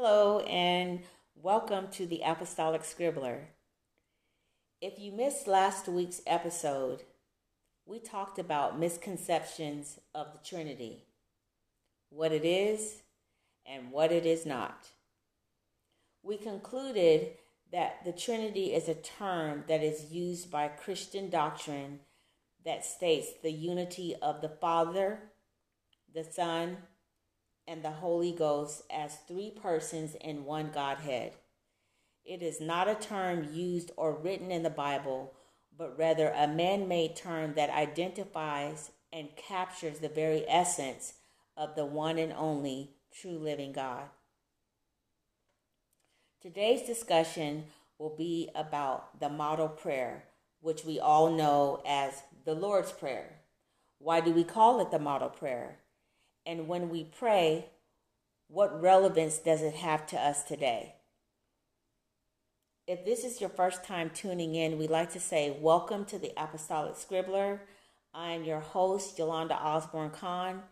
Hello, and welcome to the Apostolic Scribbler. If you missed last week's episode, we talked about misconceptions of the Trinity, what it is, and what it is not. We concluded that the Trinity is a term that is used by Christian doctrine that states the unity of the Father, the Son, and the Holy Ghost as three persons in one Godhead. It is not a term used or written in the Bible, but rather a man made term that identifies and captures the very essence of the one and only true living God. Today's discussion will be about the model prayer, which we all know as the Lord's Prayer. Why do we call it the model prayer? And when we pray, what relevance does it have to us today? If this is your first time tuning in, we'd like to say welcome to the Apostolic Scribbler. I am your host, Yolanda Osborne Khan,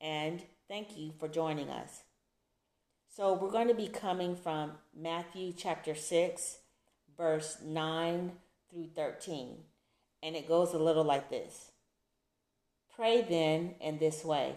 and thank you for joining us. So, we're going to be coming from Matthew chapter 6, verse 9 through 13. And it goes a little like this Pray then in this way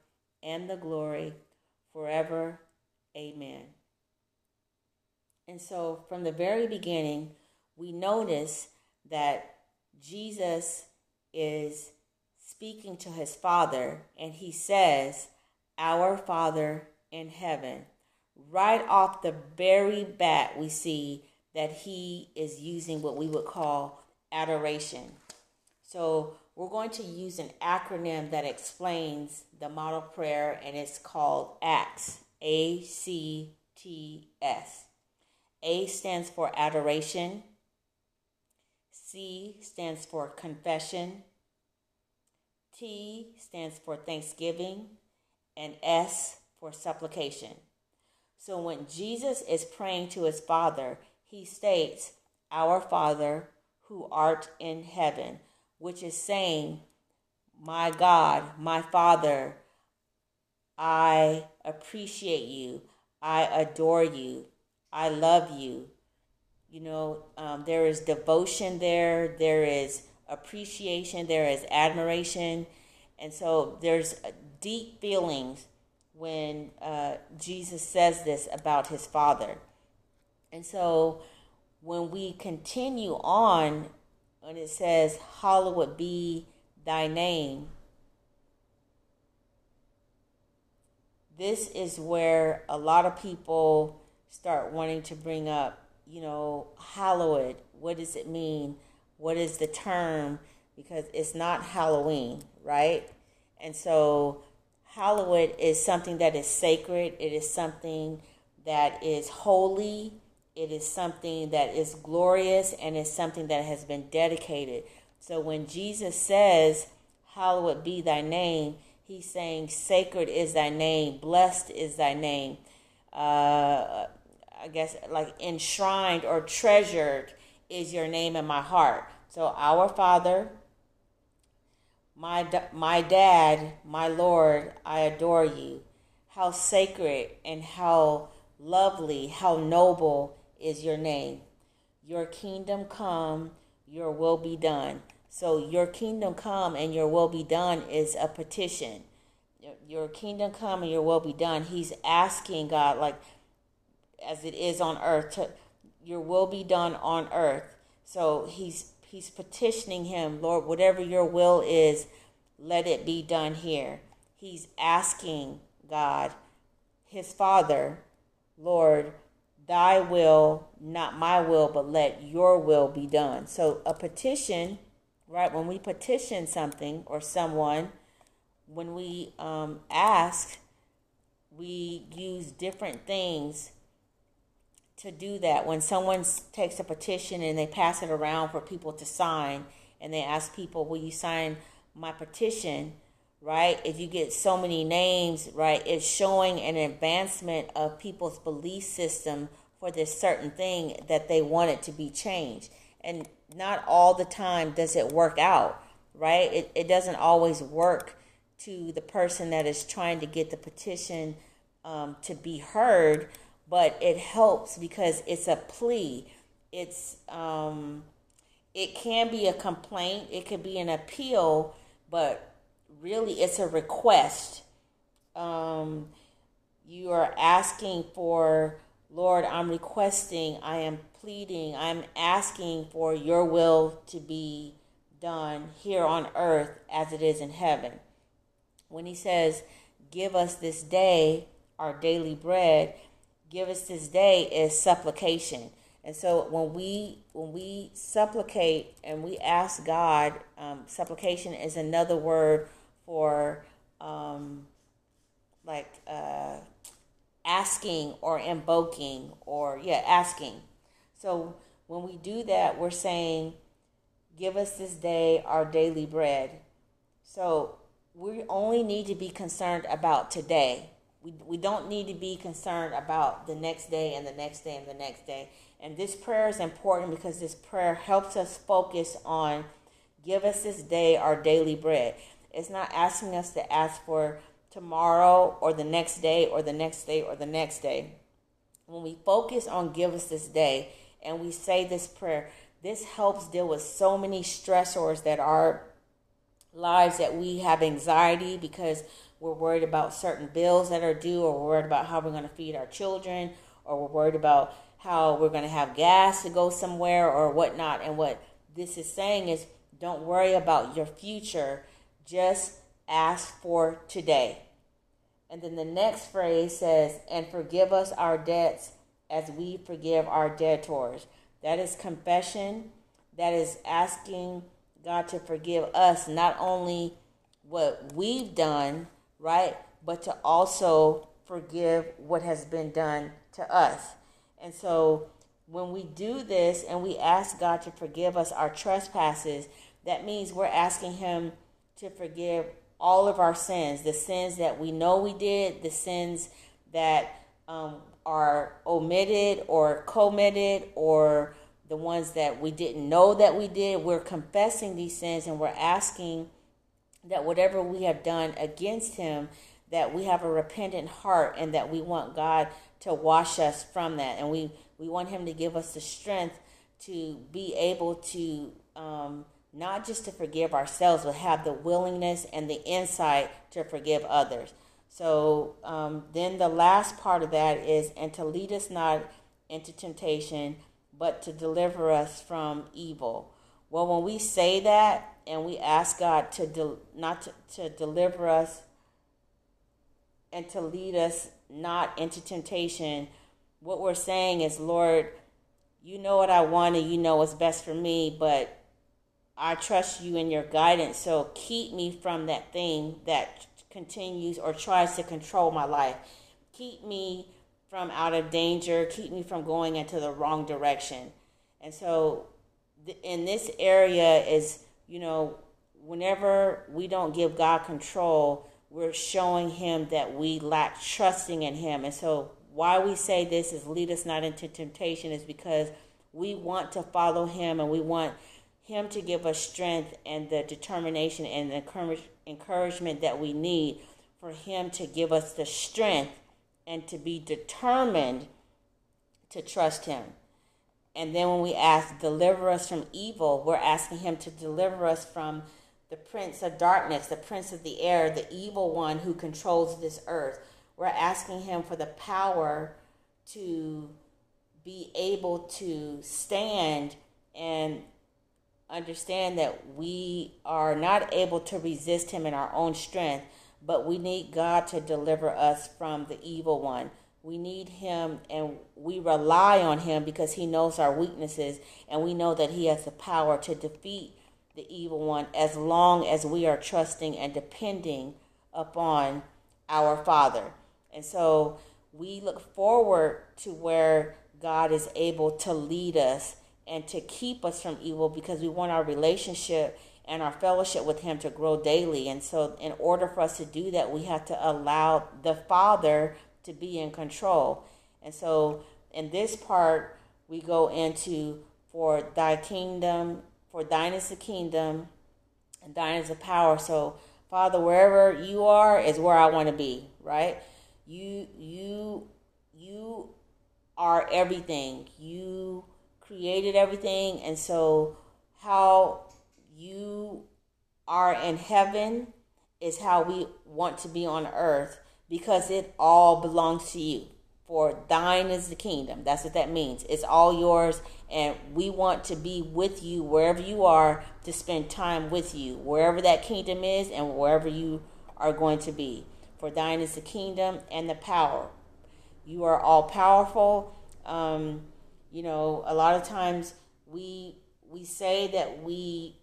and the glory, forever. Amen. And so, from the very beginning, we notice that Jesus is speaking to his Father, and he says, Our Father in heaven. Right off the very bat, we see that he is using what we would call adoration. So we're going to use an acronym that explains the model prayer, and it's called ACTS. A C T S. A stands for adoration. C stands for confession. T stands for thanksgiving. And S for supplication. So when Jesus is praying to his Father, he states, Our Father who art in heaven, which is saying, My God, my Father, I appreciate you. I adore you. I love you. You know, um, there is devotion there, there is appreciation, there is admiration. And so there's deep feelings when uh, Jesus says this about his Father. And so when we continue on, when it says, Hallowed be thy name, this is where a lot of people start wanting to bring up, you know, hallowed. What does it mean? What is the term? Because it's not Halloween, right? And so hallowed is something that is sacred, it is something that is holy, it is something that is glorious, and it's something that has been dedicated. So when Jesus says, Hallowed be thy name, he's saying, Sacred is thy name, blessed is thy name. Uh, I guess like enshrined or treasured is your name in my heart. So, our Father, my, my dad, my Lord, I adore you. How sacred and how lovely, how noble is your name. Your kingdom come, your will be done. So, your kingdom come and your will be done is a petition. Your kingdom come and your will be done. He's asking God, like, as it is on earth, to, your will be done on earth. So, he's he's petitioning him, Lord, whatever your will is, let it be done here. He's asking God, his Father, Lord, thy will, not my will, but let your will be done. So, a petition, right, when we petition something or someone, when we um, ask, we use different things to do that. When someone takes a petition and they pass it around for people to sign, and they ask people, Will you sign my petition? Right? If you get so many names, right, it's showing an advancement of people's belief system for this certain thing that they want it to be changed. And not all the time does it work out, right? It, it doesn't always work to the person that is trying to get the petition um, to be heard, but it helps because it's a plea. It's um, it can be a complaint, it could be an appeal, but really it's a request. Um, you are asking for, Lord, I'm requesting, I am pleading, I'm asking for your will to be done here on earth as it is in heaven. When he says, Give us this day our daily bread, give us this day is supplication. And so when we when we supplicate and we ask God, um, supplication is another word for um, like uh, asking or invoking or yeah asking. So when we do that, we're saying, "Give us this day our daily bread." So we only need to be concerned about today. We, we don't need to be concerned about the next day and the next day and the next day and this prayer is important because this prayer helps us focus on give us this day our daily bread. It's not asking us to ask for tomorrow or the next day or the next day or the next day. When we focus on give us this day and we say this prayer, this helps deal with so many stressors that our lives that we have anxiety because we're worried about certain bills that are due or we're worried about how we're going to feed our children or we're worried about how we're going to have gas to go somewhere or whatnot. And what this is saying is don't worry about your future, just ask for today. And then the next phrase says, and forgive us our debts as we forgive our debtors. That is confession. That is asking God to forgive us, not only what we've done, right, but to also forgive what has been done to us. And so when we do this and we ask God to forgive us our trespasses, that means we're asking Him to forgive all of our sins the sins that we know we did, the sins that um, are omitted or committed, or the ones that we didn't know that we did. We're confessing these sins and we're asking that whatever we have done against Him, that we have a repentant heart and that we want God to wash us from that. And we, we want Him to give us the strength to be able to um, not just to forgive ourselves, but have the willingness and the insight to forgive others. So um, then the last part of that is, and to lead us not into temptation, but to deliver us from evil. Well, when we say that and we ask God to de- not to, to deliver us and to lead us not into temptation, what we're saying is, Lord, you know what I want and you know what's best for me, but I trust you in your guidance. So keep me from that thing that continues or tries to control my life. Keep me from out of danger. Keep me from going into the wrong direction. And so, in this area, is, you know, whenever we don't give God control, we're showing him that we lack trusting in him. And so, why we say this is lead us not into temptation is because we want to follow him and we want him to give us strength and the determination and the encouragement that we need for him to give us the strength and to be determined to trust him. And then when we ask, deliver us from evil, we're asking him to deliver us from the prince of darkness, the prince of the air, the evil one who controls this earth. We're asking him for the power to be able to stand and understand that we are not able to resist him in our own strength, but we need God to deliver us from the evil one. We need him and we rely on him because he knows our weaknesses and we know that he has the power to defeat the evil one as long as we are trusting and depending upon our Father. And so we look forward to where God is able to lead us and to keep us from evil because we want our relationship and our fellowship with Him to grow daily. And so, in order for us to do that, we have to allow the Father to be in control. And so, in this part, we go into for thy kingdom, for thine is the kingdom, and thine is the power. So, Father, wherever you are is where I want to be, right? You, you, you are everything. You created everything, and so how you are in heaven is how we want to be on earth because it all belongs to you. For thine is the kingdom. That's what that means. It's all yours, and we want to be with you wherever you are to spend time with you, wherever that kingdom is, and wherever you are going to be. For thine is the kingdom and the power. You are all powerful. Um, you know, a lot of times we we say that we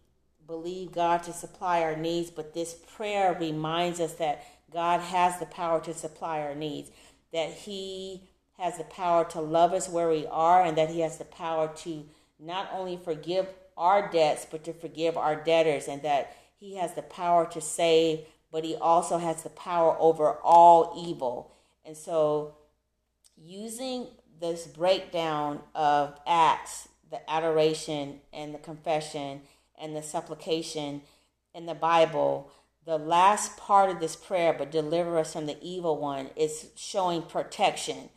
believe God to supply our needs, but this prayer reminds us that God has the power to supply our needs, that He has the power to love us where we are, and that He has the power to not only forgive our debts, but to forgive our debtors, and that He has the power to save, but He also has the power over all evil. And so, using this breakdown of acts, the adoration and the confession and the supplication in the Bible, the last part of this prayer, but deliver us from the evil one, is showing protection.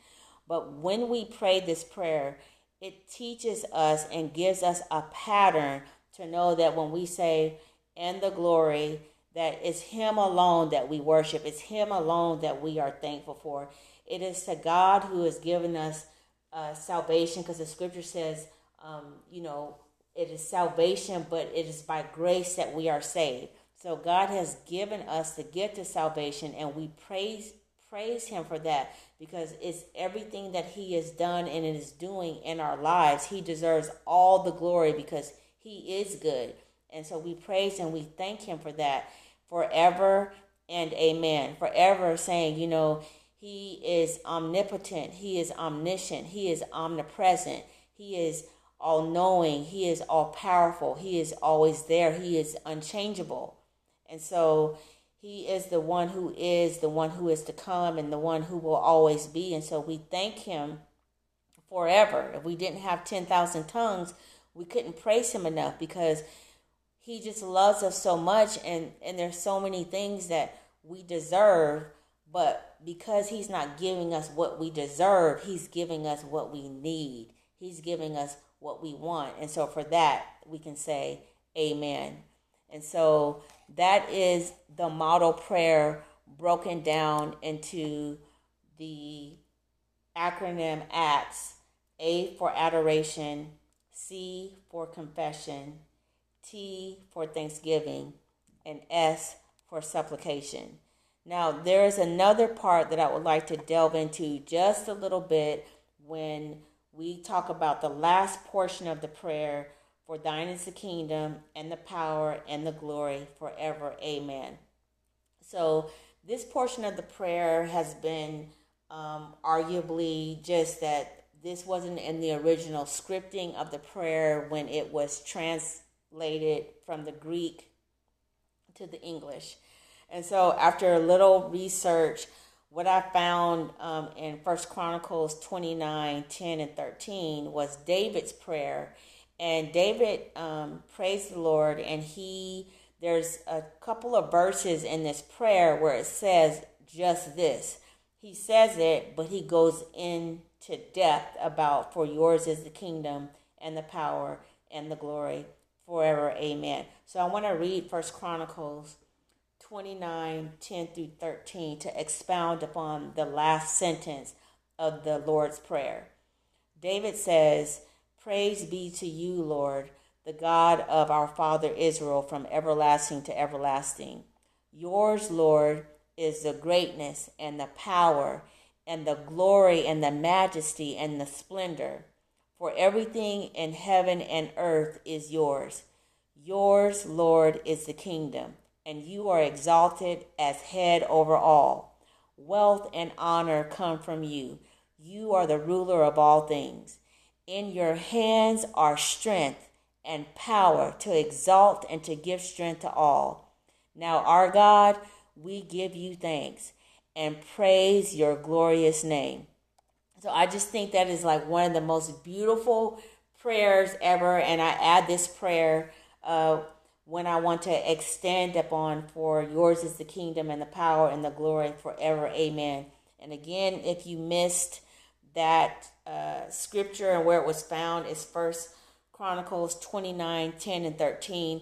But when we pray this prayer, it teaches us and gives us a pattern to know that when we say, and the glory, that it's Him alone that we worship, it's Him alone that we are thankful for. It is to God who has given us uh, salvation, because the scripture says, um, you know, it is salvation, but it is by grace that we are saved. So God has given us the gift of salvation, and we praise praise Him for that because it's everything that He has done and is doing in our lives. He deserves all the glory because He is good, and so we praise and we thank Him for that forever and amen. Forever saying, you know, He is omnipotent, He is omniscient, He is omnipresent, He is all knowing, He is all powerful, He is always there, He is unchangeable. And so He is the one who is, the one who is to come, and the one who will always be. And so we thank Him forever. If we didn't have 10,000 tongues, we couldn't praise Him enough because He just loves us so much, and, and there's so many things that we deserve. But because he's not giving us what we deserve, he's giving us what we need. He's giving us what we want. And so for that, we can say amen. And so that is the model prayer broken down into the acronym ACTS A for adoration, C for confession, T for thanksgiving, and S for supplication. Now, there is another part that I would like to delve into just a little bit when we talk about the last portion of the prayer for thine is the kingdom and the power and the glory forever. Amen. So, this portion of the prayer has been um, arguably just that this wasn't in the original scripting of the prayer when it was translated from the Greek to the English. And so, after a little research, what I found um, in First Chronicles 29 10 and 13 was David's prayer. And David um, praised the Lord, and he there's a couple of verses in this prayer where it says just this. He says it, but he goes into depth about for yours is the kingdom and the power and the glory forever. Amen. So I want to read First Chronicles 29 10 through 13 to expound upon the last sentence of the Lord's Prayer. David says, Praise be to you, Lord, the God of our father Israel, from everlasting to everlasting. Yours, Lord, is the greatness and the power and the glory and the majesty and the splendor. For everything in heaven and earth is yours. Yours, Lord, is the kingdom and you are exalted as head over all. Wealth and honor come from you. You are the ruler of all things. In your hands are strength and power to exalt and to give strength to all. Now, our God, we give you thanks and praise your glorious name. So I just think that is like one of the most beautiful prayers ever. And I add this prayer uh, when I want to extend upon for yours is the kingdom and the power and the glory forever. Amen. And again, if you missed that uh, scripture and where it was found is First Chronicles 29, 10 and 13.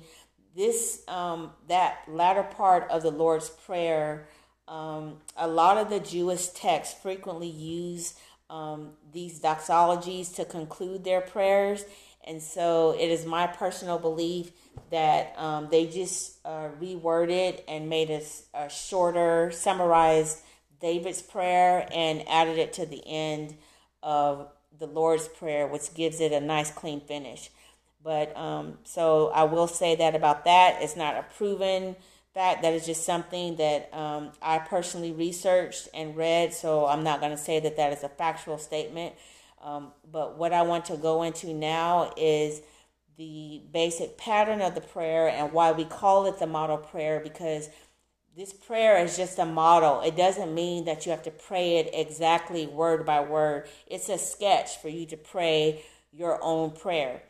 This, um, that latter part of the Lord's Prayer, um, a lot of the Jewish texts frequently use um, these doxologies to conclude their prayers. And so it is my personal belief that um, they just uh, reworded and made a, a shorter, summarized David's prayer and added it to the end of the Lord's Prayer, which gives it a nice, clean finish. But um, so I will say that about that. It's not a proven fact. That is just something that um, I personally researched and read. So I'm not going to say that that is a factual statement. Um, but what I want to go into now is the basic pattern of the prayer and why we call it the model prayer because this prayer is just a model. It doesn't mean that you have to pray it exactly word by word. It's a sketch for you to pray your own prayer.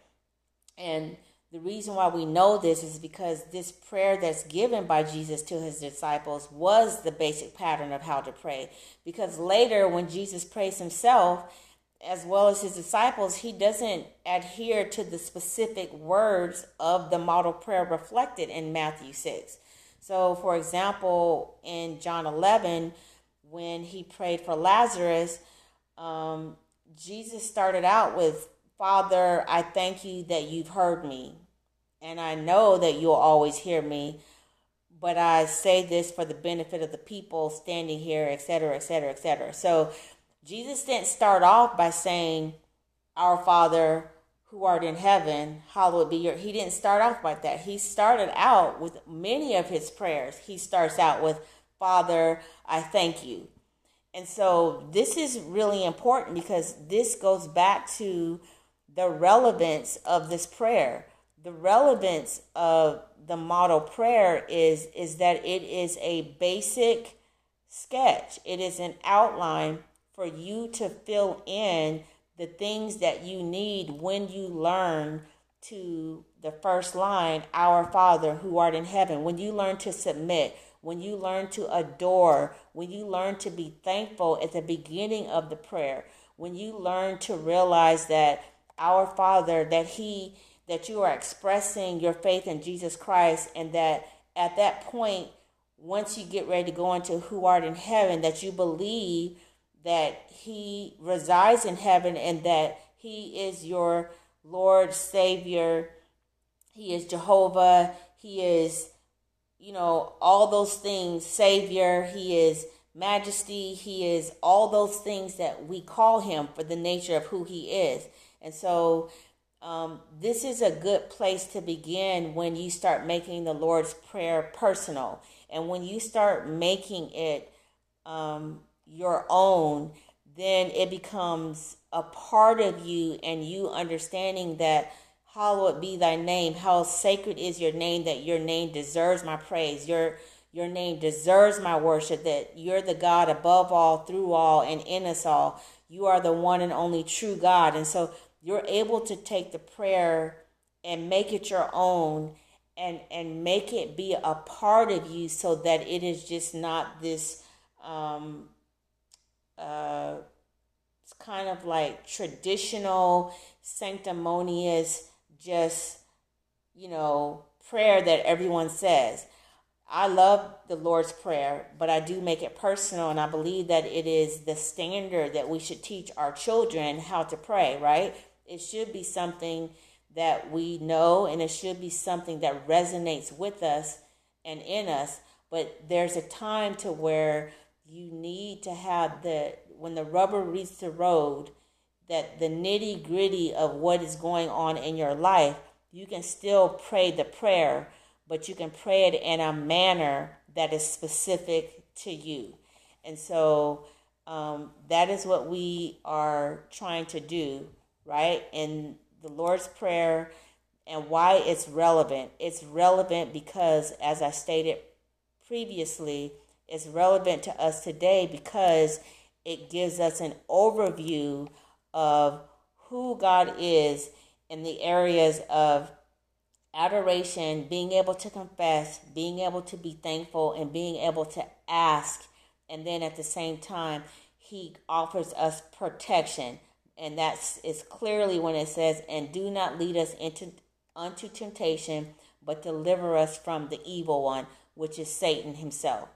And the reason why we know this is because this prayer that's given by Jesus to his disciples was the basic pattern of how to pray. Because later, when Jesus prays himself, as well as his disciples, he doesn't adhere to the specific words of the model prayer reflected in Matthew 6. So, for example, in John 11, when he prayed for Lazarus, um, Jesus started out with, Father, I thank you that you've heard me, and I know that you'll always hear me, but I say this for the benefit of the people standing here, etc., etc., etc. So, Jesus didn't start off by saying, Our Father who art in heaven, hallowed be your. He didn't start off like that. He started out with many of his prayers. He starts out with, Father, I thank you. And so this is really important because this goes back to the relevance of this prayer. The relevance of the model prayer is is that it is a basic sketch. It is an outline for you to fill in the things that you need when you learn to the first line, Our Father who art in heaven, when you learn to submit, when you learn to adore, when you learn to be thankful at the beginning of the prayer, when you learn to realize that our Father, that He, that you are expressing your faith in Jesus Christ, and that at that point, once you get ready to go into who art in heaven, that you believe that he resides in heaven and that he is your Lord, Savior. He is Jehovah. He is, you know, all those things, Savior. He is majesty. He is all those things that we call him for the nature of who he is. And so, um, this is a good place to begin when you start making the Lord's Prayer personal. And when you start making it um, your own, then it becomes a part of you and you understanding that hallowed be thy name how sacred is your name that your name deserves my praise. Your your name deserves my worship that you're the god above all through all and in us all. You are the one and only true god. And so you're able to take the prayer and make it your own and and make it be a part of you so that it is just not this um it's kind of like traditional, sanctimonious, just, you know, prayer that everyone says. I love the Lord's Prayer, but I do make it personal, and I believe that it is the standard that we should teach our children how to pray, right? It should be something that we know, and it should be something that resonates with us and in us. But there's a time to where you need to have the when the rubber meets the road that the nitty gritty of what is going on in your life you can still pray the prayer but you can pray it in a manner that is specific to you and so um, that is what we are trying to do, right? And the Lord's Prayer and why it's relevant. It's relevant because, as I stated previously, it's relevant to us today because it gives us an overview of who God is in the areas of adoration, being able to confess, being able to be thankful, and being able to ask. And then at the same time, He offers us protection. And that's is clearly when it says, and do not lead us into unto temptation, but deliver us from the evil one, which is Satan himself.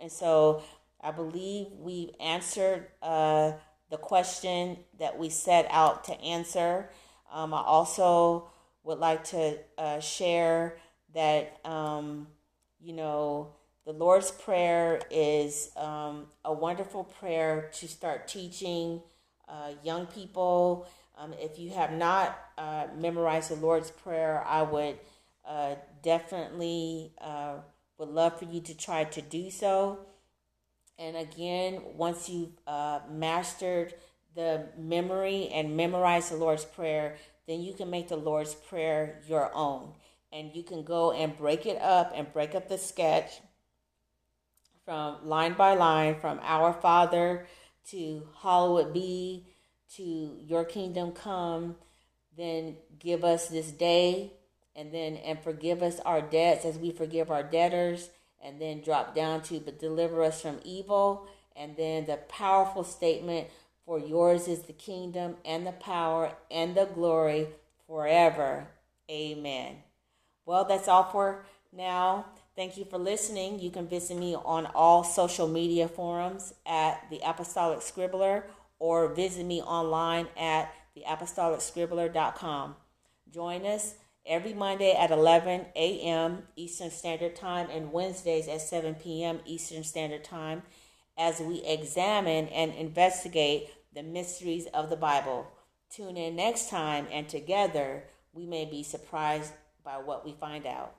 And so I believe we've answered uh, the question that we set out to answer. Um, I also would like to uh, share that, um, you know, the Lord's Prayer is um, a wonderful prayer to start teaching uh, young people. Um, if you have not uh, memorized the Lord's Prayer, I would uh, definitely uh, would love for you to try to do so. And again, once you've uh, mastered the memory and memorized the Lord's Prayer, then you can make the Lord's Prayer your own. And you can go and break it up and break up the sketch from line by line, from Our Father to Hallowed Be to Your Kingdom Come. Then give us this day, and then and forgive us our debts as we forgive our debtors and then drop down to, but deliver us from evil. And then the powerful statement, for yours is the kingdom and the power and the glory forever. Amen. Well, that's all for now. Thank you for listening. You can visit me on all social media forums at the Apostolic Scribbler or visit me online at theapostolicscribbler.com. Join us every Monday at 11 a.m. Eastern Standard Time and Wednesdays at 7 p.m. Eastern Standard Time as we examine and investigate the mysteries of the Bible. Tune in next time, and together we may be surprised by what we find out.